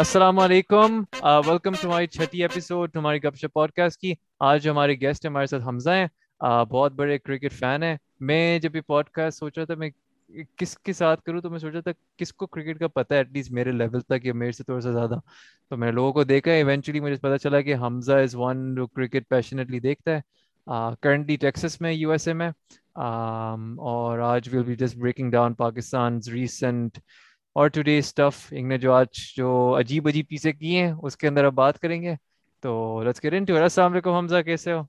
السلام علیکم welcome to ہماری چھٹی ایپیسوڈ ہماری گپ شپ پوڈ کاسٹ کی آج ہمارے گیسٹ ہمارے ساتھ حمزہ ہیں بہت بڑے کرکٹ فین ہیں میں جب یہ پوڈ کاسٹ سوچ رہا تھا میں کس کے ساتھ کروں تو میں سوچا تھا کس کو کرکٹ کا پتہ ہے ایٹ لیسٹ میرے لیول تک یا میرے سے تھوڑا سا زیادہ تو میں لوگوں کو دیکھا ایونچولی مجھے پتا چلا کہ حمزہ از ون جو کرکٹ پیشنیٹلی دیکھتا ہے کرنٹلی ٹیکسس میں یو ایس اے میں اور آج we'll be just breaking down Pakistan recent اور ٹوڈے اسٹف انگ نے جو آج جو عجیب عجیب پیسے کیے ہیں اس کے اندر اب بات کریں گے تو لیٹس گیٹ انٹو السلام علیکم حمزہ کیسے ہو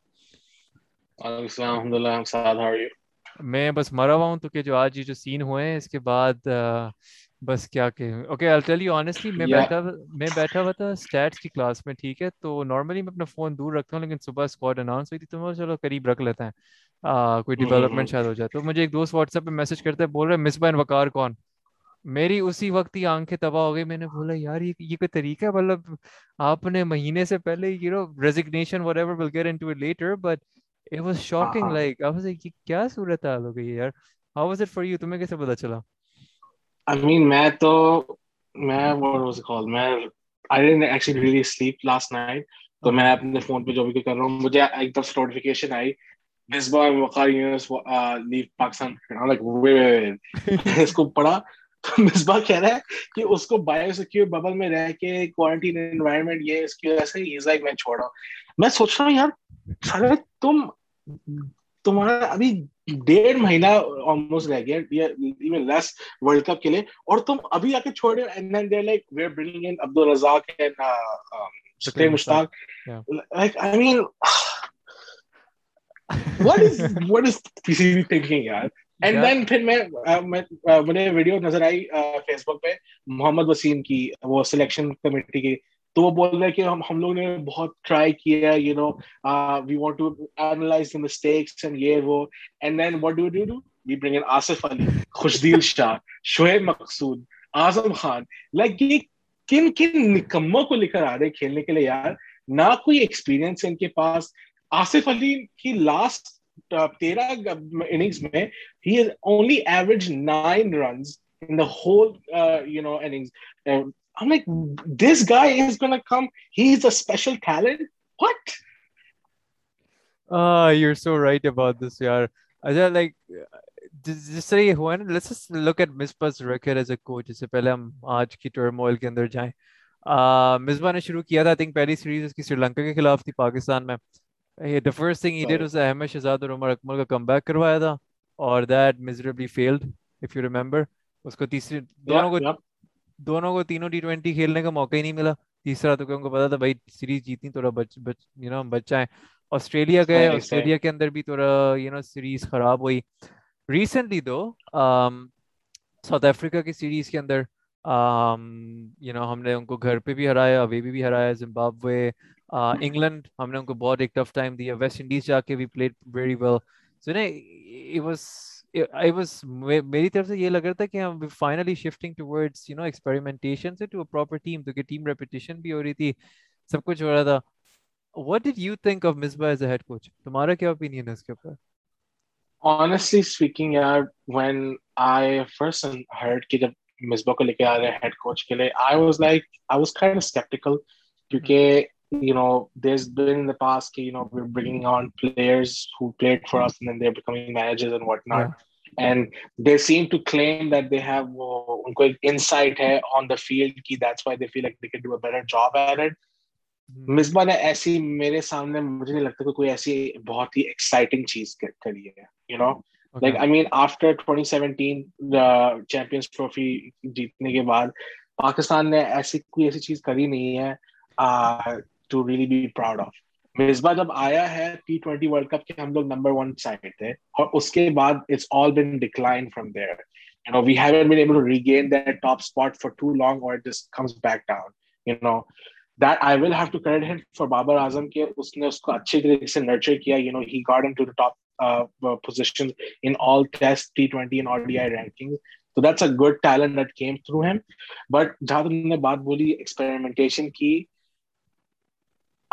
السلام الحمدللہ ہم سعد ہاؤ یو میں بس مرا ہوا ہوں تو کہ جو آج یہ جو سین ہوئے ہیں اس کے بعد بس کیا کہ okay I tell you honestly میں بیٹھا میں بیٹھا ہوا تھا اسٹیٹس کی کلاس میں ٹھیک ہے تو نارملی میں اپنا فون دور رکھتا ہوں لیکن صبح اسکواڈ اناؤنس ہوئی تھی تو میں چلو قریب رکھ لیتا ہے کوئی ڈیولپمنٹ شاید ہو جائے تو مجھے ایک دوست واٹس ایپ پہ میسج کرتا ہے بول رہے ہیں مس بین وقار کون میری اسی وقت ہی آنکھیں تباہ ہو گئی میں نے بولا یار یہ کوئی طریقہ ہے مطلب آپ نے مہینے سے پہلے you know resignation whatever will get in it later but it was shocking like I was like کیا صورت حال ہو گئی یار how was it for you تمہیں کیسے پتہ چلا آئی مین میں تو میں واٹ واز کال میں I done actually really sleep last night تو میں اپنے فون پہ جو بھی کر رہا ہوں مجھے ایک دفعہ نوٹیفیکیشن آئی مصباح وقار یونیورس لیو پاکستان اس کو پڑھا مصباح کہہ رہا رہا ہے کہ اس اس کو بایو سیکیور ببل میں میں میں رہ کے کوارنٹین انوائرمنٹ یہ کی وجہ سے ایز لائک چھوڑا سوچ ہوں یار سارے تم تمہارا ابھی ڈیڑھ مہینہ آلموسٹ رہ گیا ایون لیس ورلڈ کپ کے کے لیے اور تم ابھی آ چھوڑ رہے and and then like like we are in Abdul Razzaq مشتاق آئی مین ہوشتاق مجھے ویڈیو نظر آئی فیس بک پہ محمد وسیم کی وہ سلیکشن اعظم خان یہ کن کن نکموں کو لے کر آ رہے کھیلنے کے لیے یار نہ کوئی ایکسپیرئنس ان کے پاس آصف علی کی لاسٹ اس کی کے مصباح نے پاکستان میں ہم نے ان کو گھر پہ بھی ہرایا ابھی بھی ہرایا زمبابوے انگلینڈ ہم نے ان کو کو بہت ایک ٹف ٹائم دیا ویسٹ انڈیز جا کے کے کے کے we played very well so میری طرف سے سے یہ لگ رہا رہا تھا تھا کہ کہ ہم finally shifting to you you know experimentation a proper team team repetition بھی ہو ہو رہی تھی سب کچھ what think of as head head coach coach تمہارا کیا اوپینین ہے اس اوپر آنیسٹلی اسپیکنگ یار when I I I first heard جب مصباح لے آ رہے ہیں لیے was was like kind skeptical کیونکہ مصباح نے ایسی میرے سامنے مجھے نہیں لگتا کہ کوئی ایسی بہت ہی ایکسائٹنگ چیز کری ہے you know like I mean after champions trophy جیتنے کے بعد پاکستان نے ایسی ایسی کوئی چیز کری نہیں ہے بات بولی ایکسپیر کی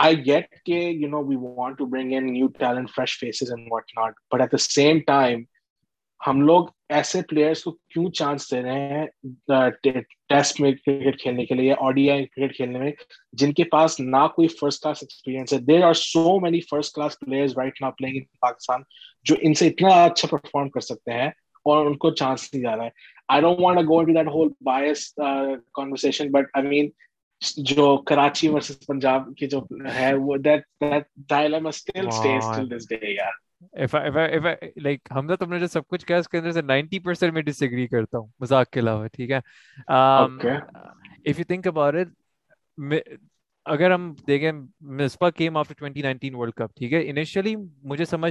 آئی گیٹ کے you know we want to bring in new talent fresh faces and what not but at the same time ہم لوگ ایسے پلیئرس کو کیوں چانس دے رہے ہیں ٹیسٹ میں کرکٹ کھیلنے کے لیے آڈی آئی کرکٹ کھیلنے میں جن کے پاس نہ کوئی فرسٹ کلاس ایکسپیرینس ہے there are so many first class players right نا پلئنگ ان پاکستان جو ان سے اتنا اچھا پرفارم کر سکتے ہیں اور ان کو چانس نہیں جا رہا ہے I don't want go to that whole bias conversion but I mean جو کراچی پنجاب کی جو ہے وہ سمجھ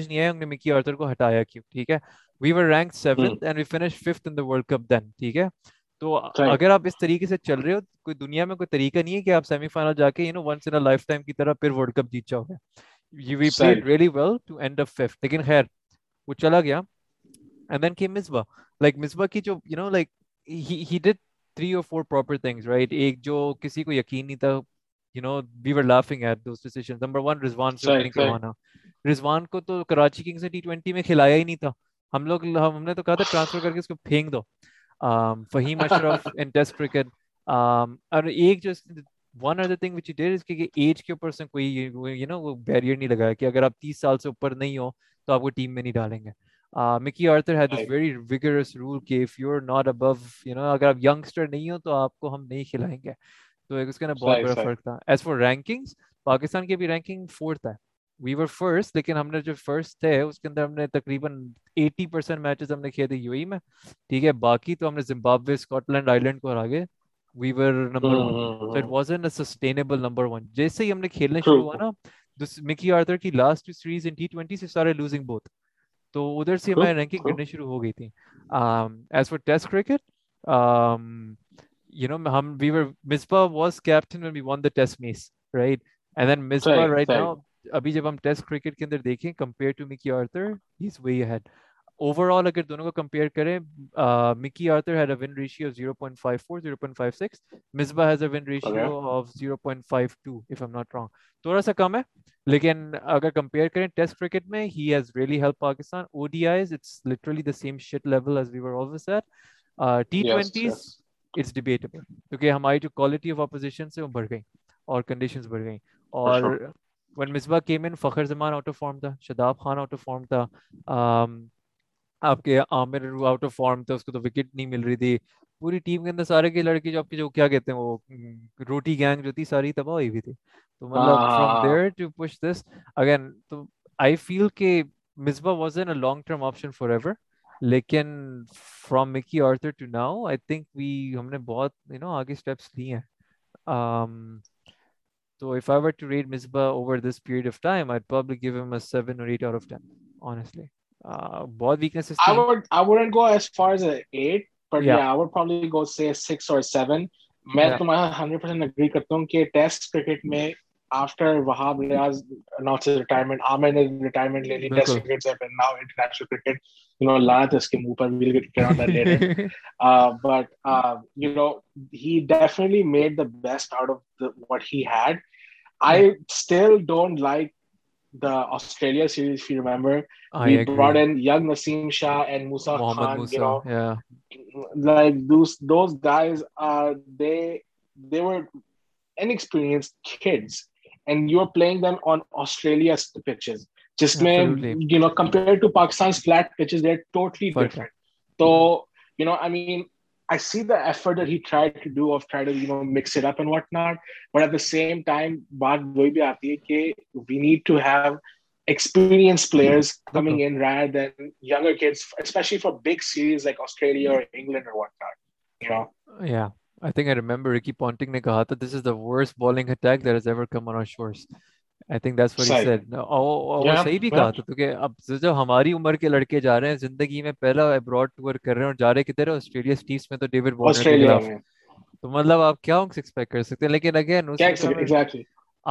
نہیں انہوں نے تو اگر آپ اس طریقے سے چل رہے ہو کوئی دنیا میں کوئی طریقہ نہیں ہے کہ آپ سیمی فائنل جا کے you know once in life time کی طرح پھر ورلڈ کپ جیت جاؤ گے you we play really well to end of fifth لیکن خیر وہ چلا گیا اینڈ دین کی مسبا لائک مسبا کی جو you know like he did three اور فور پراپر تھنگز رائٹ ایک جو کسی کو یقین نہیں تھا you know we were laughing at those decisions number 1 Rizwan سے نہیں کروانا رضوان کو تو کراچی کنگز نے ٹی 20 میں کھلایا ہی نہیں تھا ہم لوگ ہم نے تو کہا تھا ٹرانسفر کر کے اس کو پھینک دو Um, ایک کہ کہ کے اوپر سے کوئی نہیں لگایا اگر آپ تیس سال سے اوپر نہیں ہو تو آپ کو ٹیم میں نہیں ڈالیں گے uh, آپ یگسٹر نہیں ہو تو آپ کو ہم نہیں کھلائیں گے تو اس بہت بڑا فرق تھا ایز فار رینکنگس پاکستان کی بھی رینکنگ فورتھ ہے وی we were were first first لیکن ہم ہم ہم ہم ہم نے نے نے نے نے جو تھے اس کے اندر تقریباً ایٹی پرسینٹ میچز کھیلے یو میں ٹھیک ہے باقی تو تو زمبابوے آئی لینڈ کو ہرا گئے number number it was an a sustainable one جیسے ہی شروع ہوا نا مکی کی last series in T twenty سے سے سارے لوزنگ بہت ادھر ہماری رینکنگ گرنے شروع ہو گئی تھی as far test test cricket you know ہم we we were was captain when one the mess right right and then now ابھی جب ہم ٹیسٹ کرکٹ کے اندر دیکھیں compare to Mickey Arthur has way head overall اگر دونوں کو کمپیئر کریں Mickey Arthur had a win ratio of zero point five four zero point five six Misbah has a win ratio of zero point five two if I'm not wrong تھوڑا سا کم ہے لیکن اگر compare کریں ٹیسٹ کرکٹ میں ہی has really help Pakistan O D Is it's literally the same shit level as we were always at T twenties it's debatable کیونکہ ہماری جو کوالٹی آف اپوزیشن سے وہ بڑھ گئیں اور کنڈیشنز بڑھ گئیں اور when Misbah came in فخر زمان آؤٹ آف فارم تھا Shadab Khan out of form تھا آپ کے عامر آؤٹ آف فارم تھا اس کو تو وکٹ نہیں مل رہی تھی پوری ٹیم کے اندر سارے کے لڑکے جو آپ کے جو کیا کہتے ہیں وہ روٹی گینگ جو تھی ساری تباہ ہوئی بھی تھی تو مطلب from there to push this again تو آئی فیل کہ Misbah was an a long term option for ever لیکن from Mickey Arthur to now I think we ہم نے بہت یو نو آگے اسٹیپس لیے ہیں تو if I were to rate Misbah over this period of time I probably give him a 7 اور 8 out of 10 honestly uh بہت weakness ہے I would I wouldn't go as far as 8 but yeah. yeah i would probably go say 6 or 7 میں تمہارا 100% agree کرتا ہوں کہ test cricket میں after wahab riaz announced his retirement amin is retirement lately Bilkul. test cricket have been now international cricket you know lanat is ke upar we'll get on that later uh but uh you know he definitely made the best out of the, what he had I still don't like the Australia series. If you remember, I we agree. brought in young Nasim Shah and Musa Mohammed Khan. Musa, you know, yeah, like those those guys are they they were inexperienced kids, and you're playing them on Australia's pitches. Just mein, you know, compared to Pakistan's flat pitches, they're totally Perfect. different. So you know, I mean, I see the effort that he tried to do of trying to you know mix it up and whatnot. But at the same time, we need to have experienced players coming in rather than younger kids, especially for big series like Australia or England or whatnot. You know? Yeah. I think I remember Ricky Ponting said that this is the worst bowling attack that has ever come on our shores. I think that's sad صحیح بھی کہا تھا کیونکہ اب ہماری عمر کے لڑکے جا رہے ہیں زندگی میں پہلا ابراڈ ٹور کر رہے رہے ہیں اور جا کدھر آسٹریلیا آسٹریلس میں تو ڈیوڈ وارنر کے خلاف تو مطلب آپ کیا ایکسپیکٹ کر سکتے ہیں لیکن again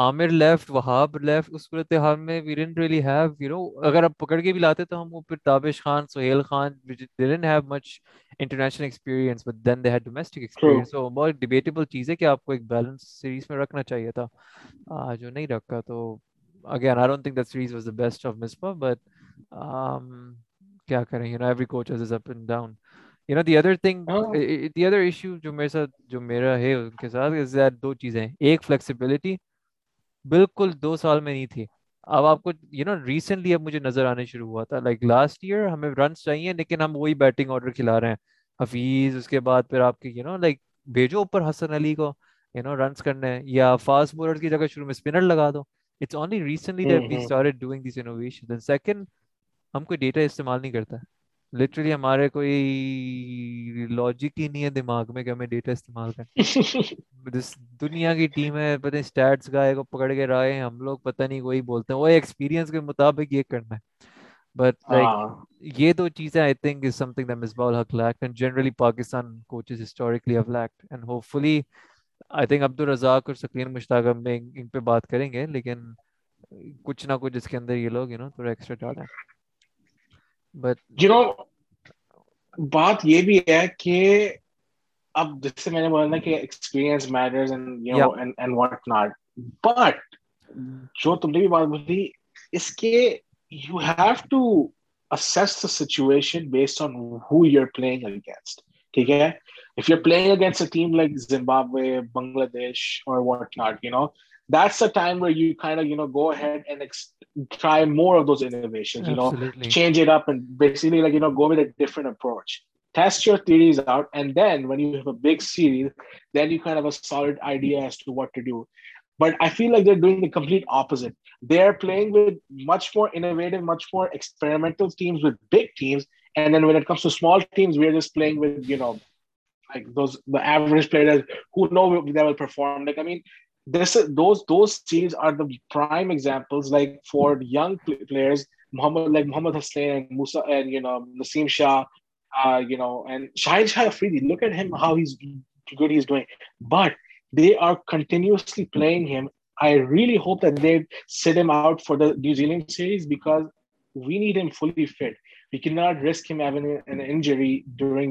Amir left Wahab left اس صورت حال میں we didn't really have you know اگر آپ پکڑ کے بھی لاتے تو ہم وہ پھر Tabish Khan Sohail Khan didn't have much international experience but then they had domestic experience so بہت ڈیبیٹیبل چیز ہے کہ آپ کو ایک بیلنس سیریز میں رکھنا چاہیے تھا جو نہیں رکھا تو again I don't think that series was the best of Misbah but کیا کریں you know every coach is is up and down you know the other thing the other issue جو میرے ساتھ جو میرا ہے ان کے ساتھ دو چیزیں ایک فلیکسیبلٹی بالکل دو سال میں نہیں تھی اب آپ کو یو نو ریسنٹلی اب مجھے نظر آنے شروع ہوا تھا لائک لاسٹ ایئر ہمیں رنس چاہیے لیکن ہم وہی بیٹنگ آرڈر کھلا رہے ہیں حفیظ اس کے بعد پھر آپ کے یو نو لائک بھیجو اوپر حسن علی کو یو نو رنس کرنے یا فاسٹ بولر کی جگہ شروع میں اسپنر لگا دو اٹس اونلی ریسنٹلی ہم کوئی ڈیٹا استعمال نہیں کرتا لٹرلی ہمارے کوئی لاجک ہی نہیں ہے دماغ میں کہ ہمیں ڈیٹا استعمال کریں دنیا کی ٹیم ہے پتہ اسٹیٹس گائے کو پکڑ کے رہے ہیں ہم لوگ پتہ نہیں وہی بولتے ہیں وہ ایکسپیرینس کے مطابق یہ کرنا ہے بٹ لائک ہاں۔ یہ دو چیزیں I think is something that Misbah ul Haq lacked and generally Pakistan coaches historically have lacked and hopefully I think Abdul Razzaq اور سکرین مشتاق ہم ان پہ بات کریں گے لیکن کچھ نہ کچھ اس کے اندر یہ لوگ یو نو تھوڑا ایکسٹرا ہے بٹ یو نو بات یہ بھی ہے کہ اب جس سے میں نے بولا نا کہ experience matters and you know and what not but جو تم نے بھی بات بولی اس کے you have to assess the situation based on who you are playing against ٹھیک ہے if you are playing against a team like Zimbabwe Bangladesh اور what not you know that's the time where you kind of you know go ahead and ex- try more of those innovations you Absolutely. know change it up and basically like you know go with a different approach test your theories out and then when you have a big series then you kind of have a solid idea as to what to do but i feel like they're doing the complete opposite they're playing with much more innovative much more experimental teams with big teams and then when it comes to small teams we're just playing with you know like those the average players who know that will perform like i mean Muhammad حسینگ really hope set them out forward we need رسکری ڈیور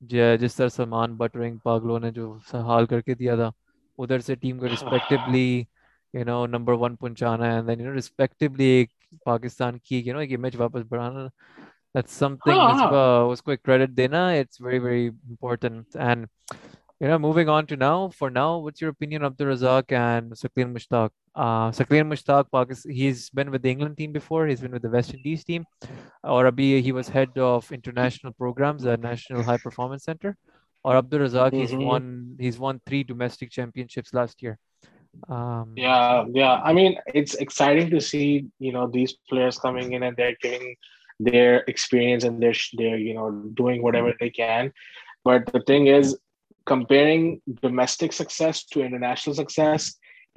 جی، جس طرح سلمان بٹرنگ پاگلو نے جو حال کر کے دیا تھا ادھر سے ٹیم کو respectively you know number one پہنچانا ہے and then you know respectively ایک پاکستان کی یو نو ایک امیج واپس بڑھانا دیٹس سم تھنگ اس کو ایک کریڈٹ دینا it's very very important and you know, moving on to now, for now, what's your opinion of the Razak and Sakleen Mushtaq? Uh, Sakleen Mushtaq, he's been with the England team before. He's been with the West Indies team. Or Abhi, he was head of international programs at National High Performance Center. Or Abdul Razak, mm-hmm. he's won he's won three domestic championships last year. Um, yeah, yeah. I mean, it's exciting to see you know these players coming in and they're giving their experience and they're they're you know doing whatever they can. But the thing is, six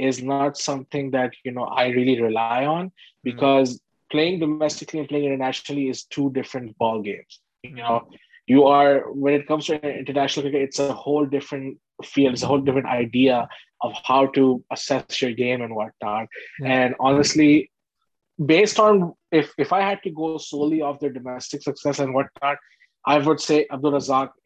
is not something پلیئنگلی based آئی آر آئی وے Abdul Razzaq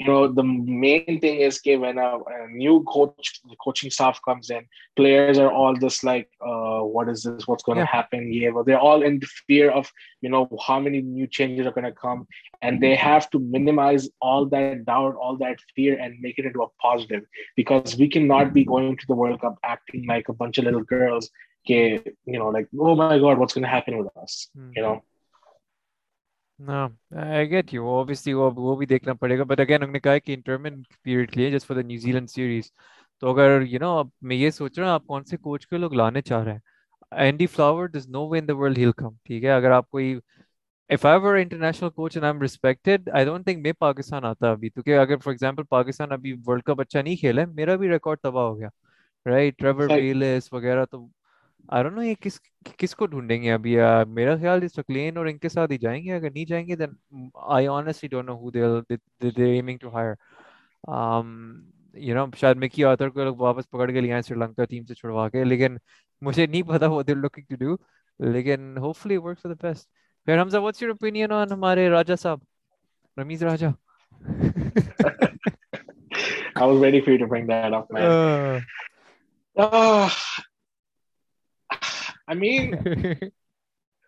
you know the main thing is that when a, a new coach the coaching staff comes in players are all just like uh, what is this what's going to yeah. happen yeah well, they're all in the fear of you know how many new changes are going to come and they have to minimize all that doubt all that fear and make it into a positive because we cannot be going to the world cup acting like a bunch of little girls okay you know like oh my god what's going to happen with us mm-hmm. you know وہ وہ بھی دیکھنا پڑے گا but again نے کہا کہ period لیے just for the New Zealand series تو اگر یو نو میں یہ سوچ رہا ہوں آپ کون سے کوچ کو اگر آپ کوئی if I I I were international coach and M respected don't think میں پاکستان آتا ابھی ابھی کیونکہ اگر for example Pakistan world cup اچھا نہیں کھیلا ہے میرا بھی ریکارڈ تباہ ہو گیا رائٹ وغیرہ تو آئی ڈون نو یہ کس کس کو ڈھونڈیں گے ابھی میرا خیال اس مکلین اور ان کے ساتھ ہی جائیں گے اگر نہیں جائیں گے then I honestly don't know who they'll they aiming to hire you know شاید مکی آتھر کو لوگ واپس پکڑ کے آئیں سری لنکا ٹیم سے چھڑوا کے لیکن مجھے نہیں پتا وہ دل لوکنگ ٹو ڈو لیکن hopefully work for the best پھر ہم سب واٹس یور اوپینین آن ہمارے راجا صاحب رمیز راجا I was ready for you to bring that up, man. Uh, uh, جو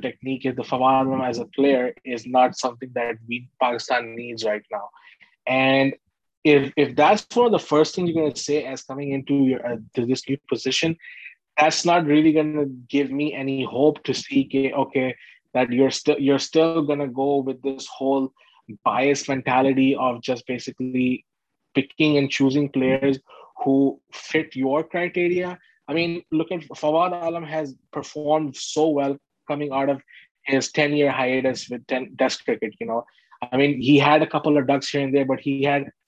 ٹیکنیک ہے Fawad player is not something Pakistan need right now and فرسٹنٹ give me hope to see okay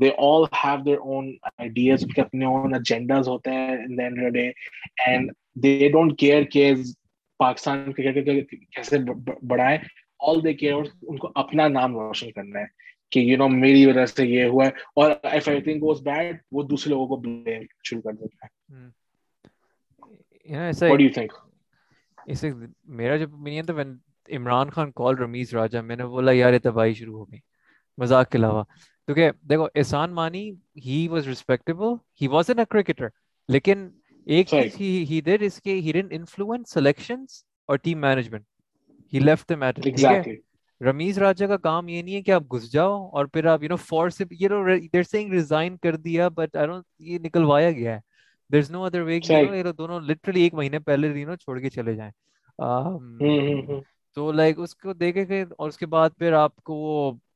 they all have their own ideas ان کے اپنے own agendas ہوتے ہیں in the day and they don't care کہ Pakistan cricket کیسے بڑھائے آل دے کیئر ان کو اپنا نام روشن کرنا ہے کہ یو نو میری وجہ سے یہ ہوا ہے اور if everything goes bad وہ دوسرے لوگوں کو بلیم شروع کر دیتا ہے واٹ ڈو یو تھنک اس میرا جو اوپینین تھا عمران خان کال رمیز راجہ میں نے بولا یار یہ تباہی شروع ہو گئی مذاق کے علاوہ کیونکہ دیکھو Ehsan Mani he was respectable he was an a cricketer لیکن ایک چیز ہی ہی اس کے ہی ڈنٹ انفلوئنس سلیکشنز اور team management he left the matter ٹھیک ہے رمیز راجہ کا کام یہ نہیں ہے کہ آپ گھس جاؤ اور پھر آپ یو نو فور سے یو نو دیر سینگ ریزائن کر دیا بٹ آئی ڈونٹ یہ نکلوایا گیا ہے دیر از نو ادر وے کہ دونوں لٹرلی ایک مہینے پہلے یو نو چھوڑ کے چلے جائیں تو لائک اس کو دیکھے گئے اور اس کے بعد پھر آپ کو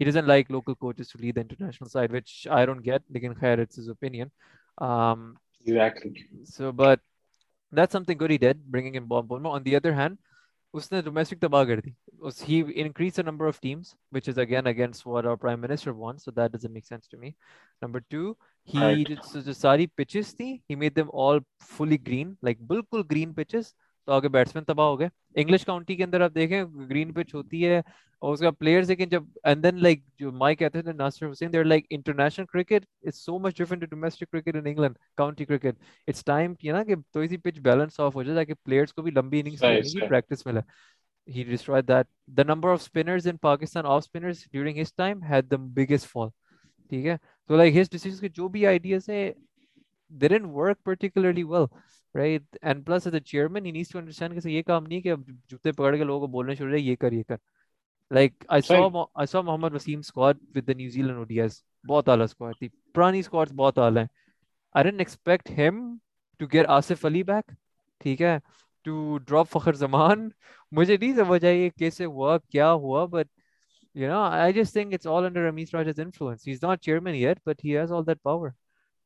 he doesn't like local coaches to lead the international side, which I don't get. Again, it's his opinion. Um, exactly. So, but that's something good he did, bringing in Bob Bonmo. On the other hand, usne domestic was he increased the number of teams, which is again against what our prime minister wants. So that doesn't make sense to me. Number two, he right. did so the sari pitches, thi, he made them all fully green, like bulkul green pitches. تو آگے تباہ ہو گئے English county کے اندر آپ دیکھیں green pitch ہوتی ہے اور اس کا لیکن جب اینڈ دین لائک جو مائی کہتے Hussain there like international cricket cricket cricket it's so much different England county time نا کہ پچ بیلنس آف ہو جائے تاکہ کو بھی لمبی پریکٹس ملے یہ کام نہیں کہ جوتے پکڑ کے لوگوں کو بولنا شروع یہ کر یہ کر لائک وسیم اسکوڈیلینڈ بہت ٹھیک ہے کیسے کیا ہوا but that power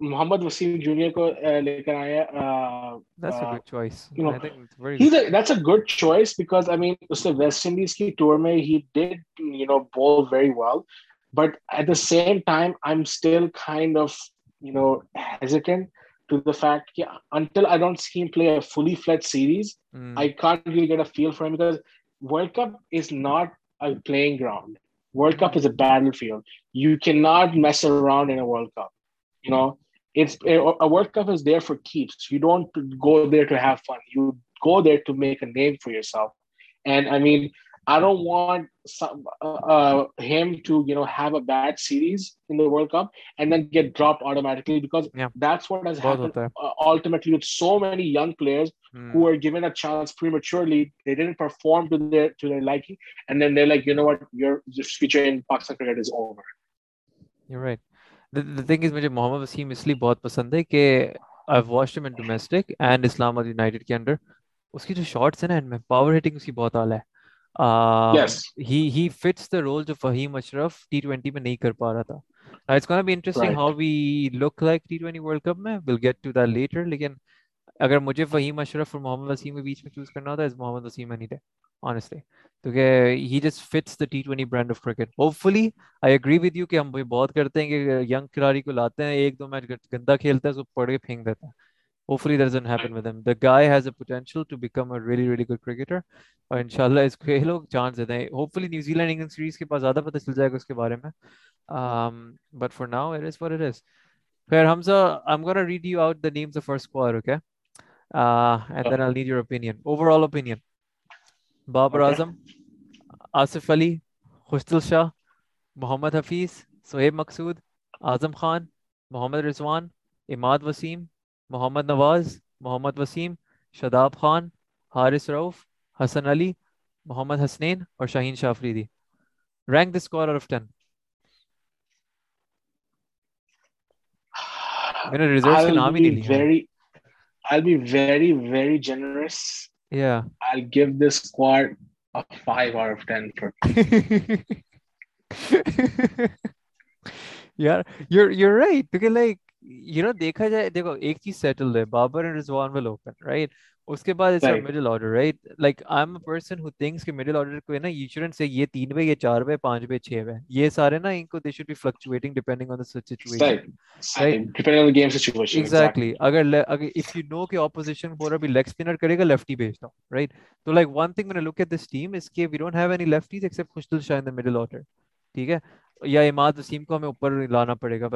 Muhammad Wasim junior کو لے کر آیا نے ویسٹ انڈیز کی ٹور میں he did you know bowl very well but at same time playing ground cup is a you can not miss no it's a, a World Cup is there for keeps. You don't go there to have fun. You go there to make a name for yourself. And I mean, I don't want some, uh, him to you know have a bad series in the World Cup and then get dropped automatically because yeah. that's what has Both happened uh, ultimately with so many young players mm. who are given a chance prematurely. They didn't perform to their to their liking, and then they're like, you know what, your, your future in Pakistan cricket is over. You're right. Muhammad Wasim اس اس اس لیے بہت بہت پسند ہے ہے کہ آئی اینڈ اسلام آباد یونائٹیڈ کے انڈر کی کی جو جو ہیں نا میں پاور اعلیٰ role Faheem Ashraf T twenty میں نہیں کر پا رہا تھا لیکن اگر مجھے فہیم اشرف اور محمد وسیم کے بیچ میں چوز کرنا ہوتا ہے آنےسٹلی کیونکہ he fits the T twenty brand of cricket hopefully I agree with you کہ کہ ہم بہت کرتے ہیں ہیں کھلاڑی کو لاتے ایک دو میچ گندا کھیلتا ہے ہے کے پھینک دیتا دا کرکٹر اور بابر اعظم آصف علی خوشتل شاہ محمد حفیظ سہیب مقصود اعظم خان محمد رضوان اماد وسیم محمد نواز محمد وسیم شداب خان حارث روف حسن علی محمد حسنین اور Shaheen Shah Afridi rank this score of ten میں نے ریزرو کا نام ہی نہیں لیا I'll be very, very generous like دیکھا جائے دیکھو ایک چیز سیٹل ہے بابر اینڈ رضوان میں یا اماد وسیم کو ہمیں اوپر لانا پڑے گا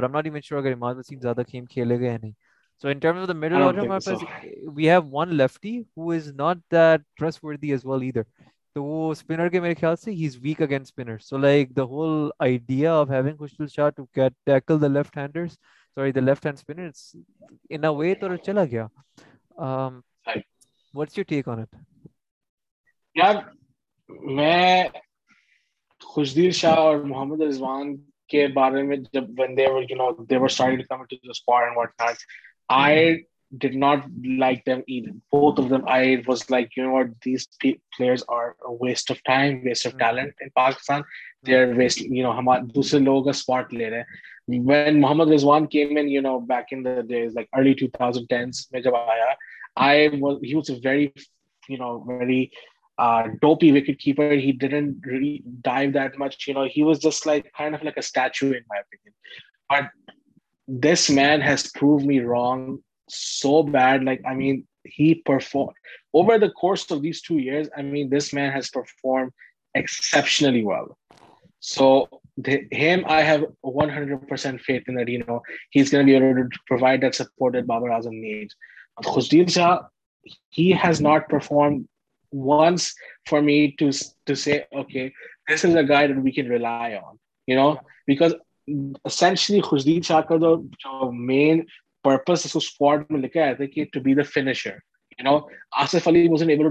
نہیں So in terms of the middle order so. we have one lefty who is not that trustworthy as well either. The spinner game he's weak against spinners. So like the whole idea of having Kushal Shah to get tackle the left handers, sorry, the left hand spinner, it's in a way to chala gaya. Um Hi. what's your take on it? Yeah. میں خوشدیر شاہ اور محمد رضوان کے بارے میں جب when they were you know they were starting to come into the squad and what not دوسرے محمد رزوان کی ز prove me wrong so bad like I mean him over the course of these two years I mean this man has perform ایک world so I have one hundred Babar Azam needs Hasnain Shah has not perform once for میسائڈ essentially Shah کا جو main purpose اس squad میں تھا کہ to be the you know Asif Ali لکھے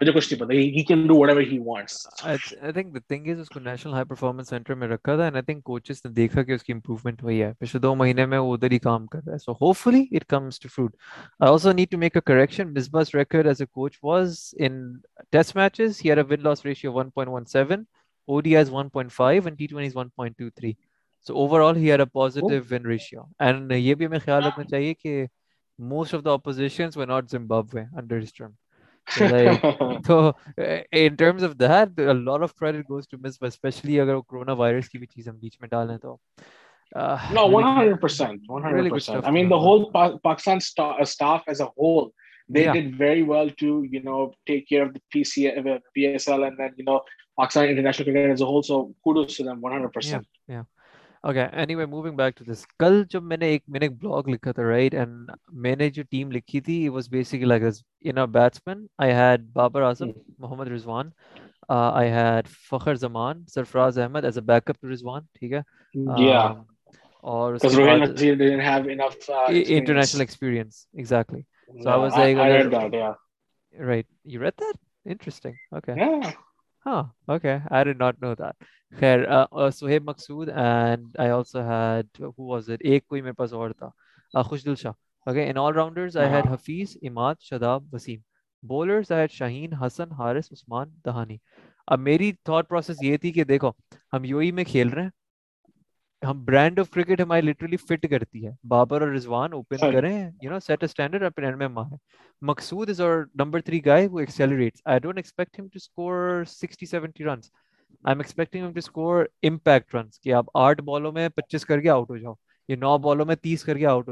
مجھے کچھ نہیں پتا he he can do ever wants I think the thing is اس کو نیشنل ہائی پرفارمنس سینٹر میں رکھا تھا and I I think coaches نے دیکھا کہ کہ اس کی امپروومنٹ ہوئی ہے ہے پچھلے دو مہینے میں وہ ادھر ہی ہی کام کر رہا so hopefully it comes to to fruit also need make correction record as coach was in test matches had win loss ratio 1.17 1.5 1.23 یہ بھی ہمیں خیال رکھنا چاہیے like so uh, in terms of that a lot of credit goes to miss especially if the coronavirus ki bhi cheez hum beech mein dal rahe to uh, no 100% 100% really stuff, i mean the whole pa- pakistan sta- staff as a whole they yeah. did very well to you know take care of the pc uh, psl and then you know pakistan international cricket as a whole so kudos to them 100% yeah, yeah. Okay anyway moving back to this کل جب میں نے ایک میں نے ایک blog لکھا تھا رائٹ اینڈ میں نے جو ٹیم لکھی تھی was basic like in batsman I had Babar Azam Muhammad Rizwan I had Fakhar Zaman Sarfaraz Ahmed as a backup Rizwan ٹھیک ہے اور international experience exactly so I was right you rate that interesting okay Oh, okay. I did not know that. Hasan Haris Usman Dahani اب میری یہ تھی کہ دیکھو ہم یو ای میں کھیل رہے ہیں ہم برانڈ آف کرکٹ ہماری لٹرلی فٹ کرتی ہے بابر اور اور رضوان اوپن کریں مقصود از نوس کر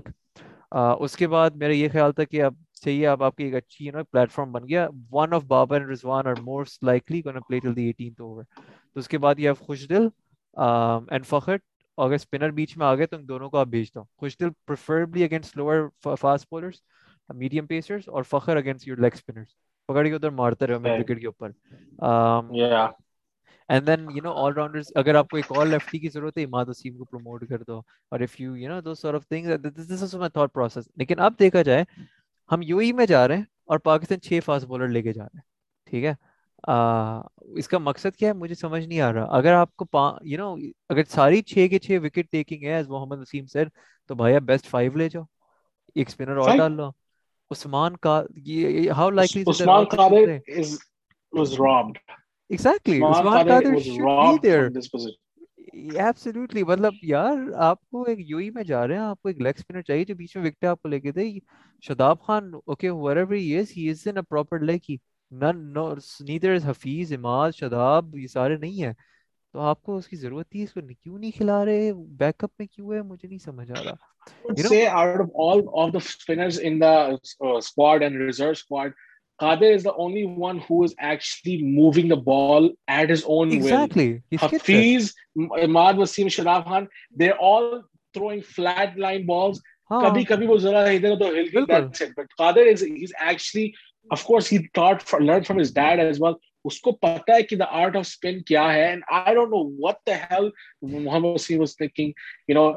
کے اس کے بعد میرا یہ خیال تھا کہ اب چاہیے اب آپ کی ایک اچھی یو نو پلیٹ فارم بن گیا one of Babar and Rizwan اور موسٹ لائکلی کون پلے ٹل دی ایٹین تو اوور تو اس کے بعد یہ آپ خوش دل اینڈ فخر اگر اسپنر بیچ میں آ گئے تو ان دونوں کو آپ بھیج دو Khushdil preferably against lower fast bowlers medium pacers اور Fakhar against your league spinners پکڑ کے ادھر مارتے رہے ہو میں وکٹ کے اوپر and then you you you you know know all اگر آپ کو کو ایک اور اور اور لیفٹی کی ضرورت ہے ہے اماد وسیم پروموٹ کر دو دو if sure of my thought process لیکن اب دیکھا جائے ہم ای میں جا جا رہے رہے ہیں ہیں پاکستان چھ فاسٹ لے کے ٹھیک اس کا مقصد کیا ہے مجھے سمجھ نہیں آ رہا اگر آپ کو یو نو اگر ساری چھ کے چھ وکٹ ٹیکنگ ہے ایز محمد وسیم سر تو بھائی آپ بیسٹ فائیو لے جاؤ ایک اسپنر اور ڈال لو عثمان کا how exactly should be there مطلب یار e آپ آپ آپ آپ کو کو کو ایک ایک یو ای میں میں جا رہے ہیں ہیں لیگ لیگ اسپنر چاہیے جو بیچ لے کے Khan okay ever he he he is is in proper Hafeez Imad یہ سارے نہیں تو کو اس کی ضرورت تھی اس کو کیوں نہیں کھلا رہے بیک اپ میں کیوں ہے مجھے نہیں سمجھ آ رہا Kader is the only one who is actually moving the ball at his own exactly. will. Exactly. Hafiz, Imad Wasim, Sharaf Khan, they're all throwing flat line balls. Kabhi kabhi wo zara idhar to hill ke that's it. But Kader is he's actually of course he taught for, learned from his dad as well. Usko pata hai ki the art of spin kya hai and I don't know what the hell Muhammad Wasim was thinking. You know,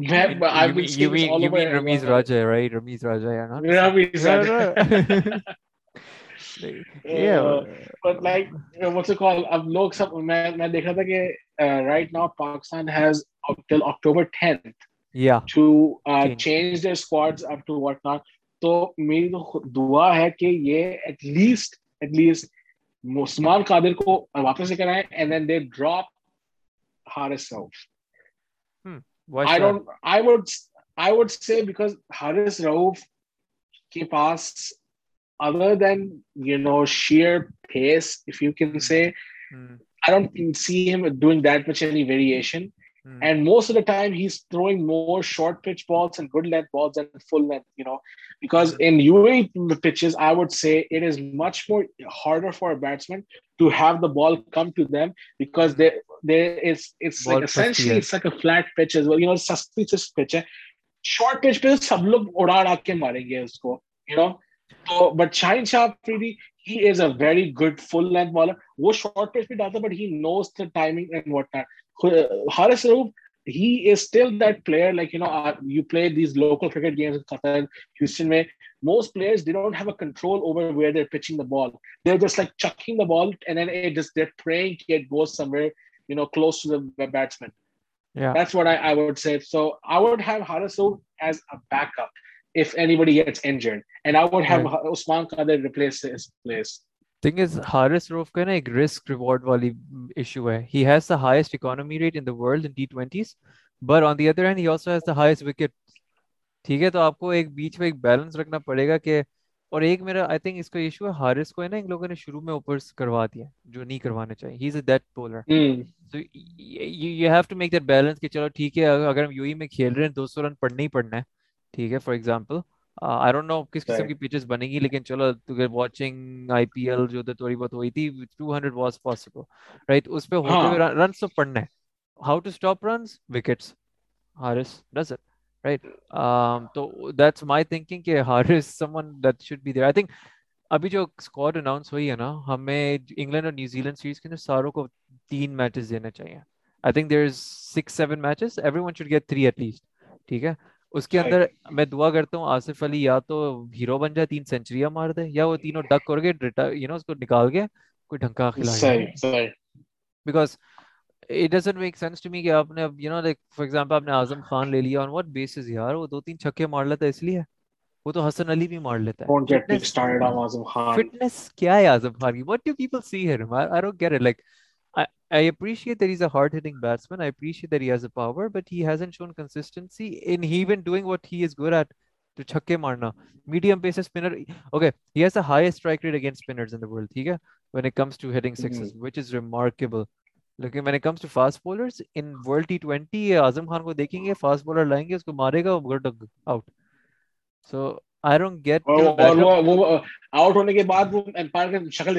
You mean, you mean, you mean Ramiz Raja, right? Ramiz Raja, yeah. Ramiz Raja. میں دیکھا تھا کہ یہ at least at least مسلمان قادر کو واپس لے کر سب لوگ اڑاڑ آ کے ماریں گے اس کو but Shah Afridi a very good full length bowler وہ شارٹ پیچ بھی if anybody gets injured. And I would have yeah. Usman Kader replace his place. Thing is, Haris Rauf kind of risk reward wali issue. Hai. He has the highest economy rate in the world in T20s, but on the other hand, he also has the highest wicket. ٹھیک ہے تو آپ کو ایک بیچ میں ایک balance رکھنا پڑے گا کہ اور ایک میرا آئی تھنک اس کا ایشو ہے ہارس کو ہے نا ان لوگوں نے شروع میں اوپر کروا دیا جو نہیں کروانا چاہیے he is a that bowler so you have to make that balance کہ چلو ٹھیک ہے اگر ہم یو ہی میں کھیل رہے ہیں دو سو رن پڑھنا ہی پڑنا ہے ٹھیک ہے for example I don't know کس قسم کی پیچز بنے گی لیکن چلو واچنگ آئی پی ایل جو تھی تھوڑی بہت ہوئی ٹو رائٹ اس پہ ہوتے ہاں۔ ہوئے انگلینڈ اور لینڈ سیریز کے ساروں کو تین میچز دینے چاہیے اس کے اندر میں دعا کرتا ہوں آصف علی یا تو ہیرو بن جائے تین سینچریاں مار دے یا وہ تینوں ڈک کر کے یو نو اس کو نکال کے کوئی ڈھنکا کھلا because it doesn't make sense to me کہ آپ نے اب you know like for example آپ نے اعظم خان لے لیا آن واٹ بیسز یار وہ دو تین چھکے مار لیتا ہے اس لیے وہ تو حسن علی بھی مار لیتا ہے فٹنس کیا ہے اعظم خان کی what do people see here I don't get it like لیکن یہ اعظم خان کو دیکھیں گے فاسٹ لائیں گے اس کو مارے گا آؤٹ سو شکل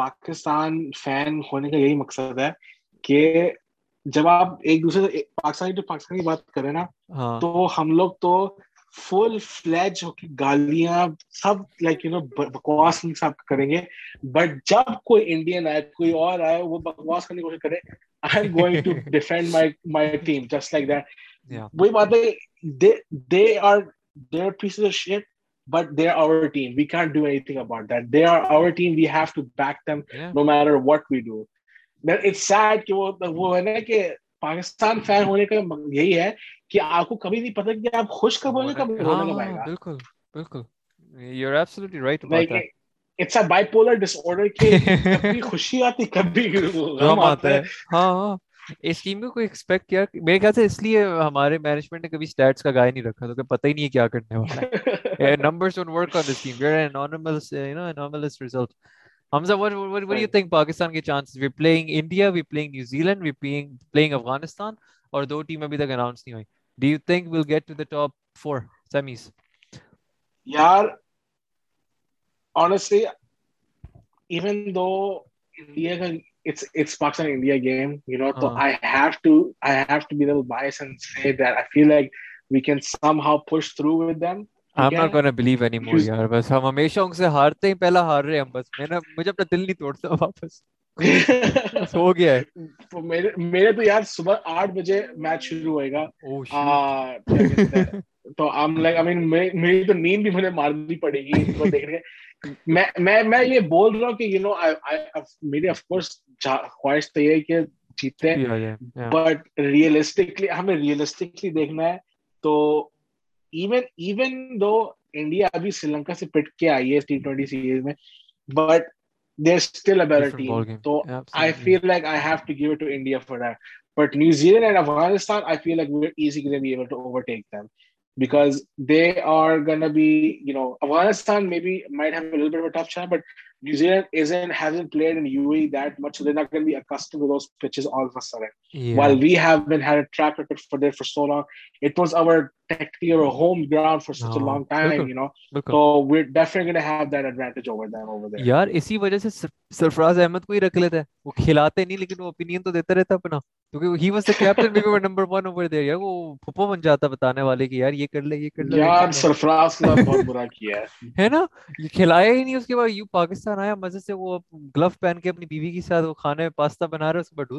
پاکستان فین ہونے کا یہی مقصد ہے کہ جب آپ ایک دوسرے پاکستانی ٹو پاکستان کی بات کریں نا ہاں۔ تو ہم لوگ تو فل فلیج ہو کے گالیاں سب لائک یو نو بکواس صاحب کریں گے بٹ جب کوئی انڈین آئے کوئی اور آئے وہ بکواس کرنے کی کوشش کرے I am going to defend my my team just like that وہی بات ہے they are there pieces sheet Pakistan fan ہونے کا آپ کو کبھی نہیں پتا اس اس ٹیم کوئی ایکسپیکٹ کیا میرے خیال سے لیے ہمارے مینجمنٹ نے اور دو ٹیم تک نہیں ہوئی ہارتے ہی پہلا ہار رہے مجھے اپنا دل نہیں توڑتا میرے تو یار آٹھ بجے میچ شروع ہوئے گا تو میری تو نیند بھی مجھے مارنی پڑے گی اس کو دیکھنے میں یہ یہ بول رہا ہوں کہ کہ یو نو میری آف کورس خواہش تو تو ہے ہے جیتے بٹ ریئلسٹکلی ریئلسٹکلی ہمیں دیکھنا ایون ایون دو انڈیا ابھی سری لنکا سے پٹ کے آئی ہے ٹی ٹوینٹی سیریز میں بٹ بٹ دیر اسٹل تو I I I feel feel like like have to to to give India for that and Afghanistan easy able them because they are gonna be, you know, Afghanistan maybe might have a little bit of a tough time, but New Zealand isn't hasn't played in UAE that much, so they're not gonna be accustomed to those pitches all of a sudden. Yeah. While we have been had a track record for there for so long, it was our Sarfaraz Ahmed کو ہی رکھ لیتا ہے بتانے والے کھلایا ہی نہیں اس کے بعد یو پاکستان آیا مزید وہ گلو پہن کے اپنی بیوی کے ساتھ کھانے پاستا بنا رہے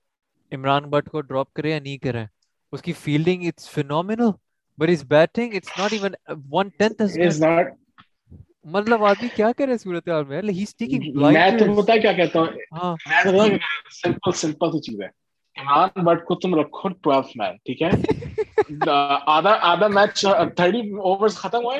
عمران بٹ کو ڈراپ کرے یا نہیں کرے اس کی فیلڈنگ اٹس فینومینل بٹ اس batting it's not even one tenth is not مطلب آدمی کیا کہہ رہے صورت حال میں ہی از ٹیکنگ میں تو بتا کیا کہتا ہوں ہاں سمپل سمپل سی چیز ہے عمران بٹ کو تم رکھو 12th مین ٹھیک ہے آدھا آدھا میچ 30 اوورز ختم ہوئے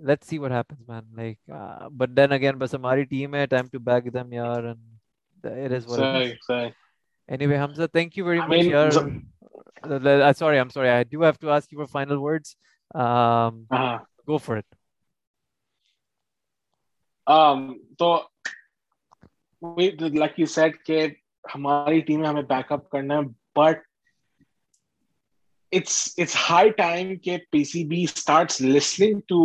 let's see what happens man like uh, but then again but samari team hai, time to bag them yaar and it is what sorry, it is sorry. anyway hamza thank you very I much mean, yaar. So- uh, sorry i'm sorry i do have to ask you for final words um uh-huh. go for it um so we like you said ke hamari team mein hame backup karna hai but it's it's high time ke pcb starts listening to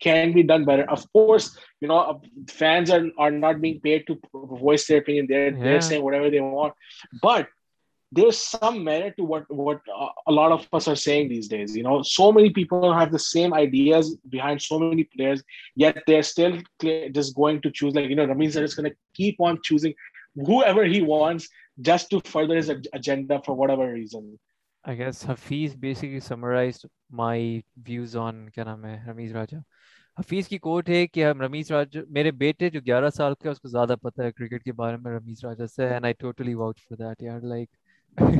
can be done better. Of course, you know, fans are, are not being paid to voice their opinion. They're, yeah. they're saying whatever they want. But there's some merit to what, what a lot of us are saying these days. You know, so many people have the same ideas behind so many players, yet they're still clear, just going to choose, like, you know, that means they're just going to keep on choosing whoever he wants just to further his agenda for whatever reason. I guess Hafiz basically summarized my views on کیا نام ہے رمیز راجا حفیظ کی کوٹ ہے کہ ہم رمیز راجا میرے بیٹے جو گیارہ سال کا اس کو زیادہ پتہ ہے کرکٹ کے بارے میں رمیز راجا سے and I totally vouch for that یار like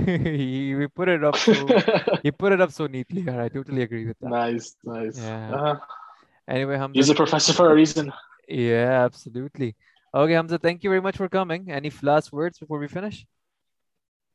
he put it up so he put it up so neatly uh-huh. and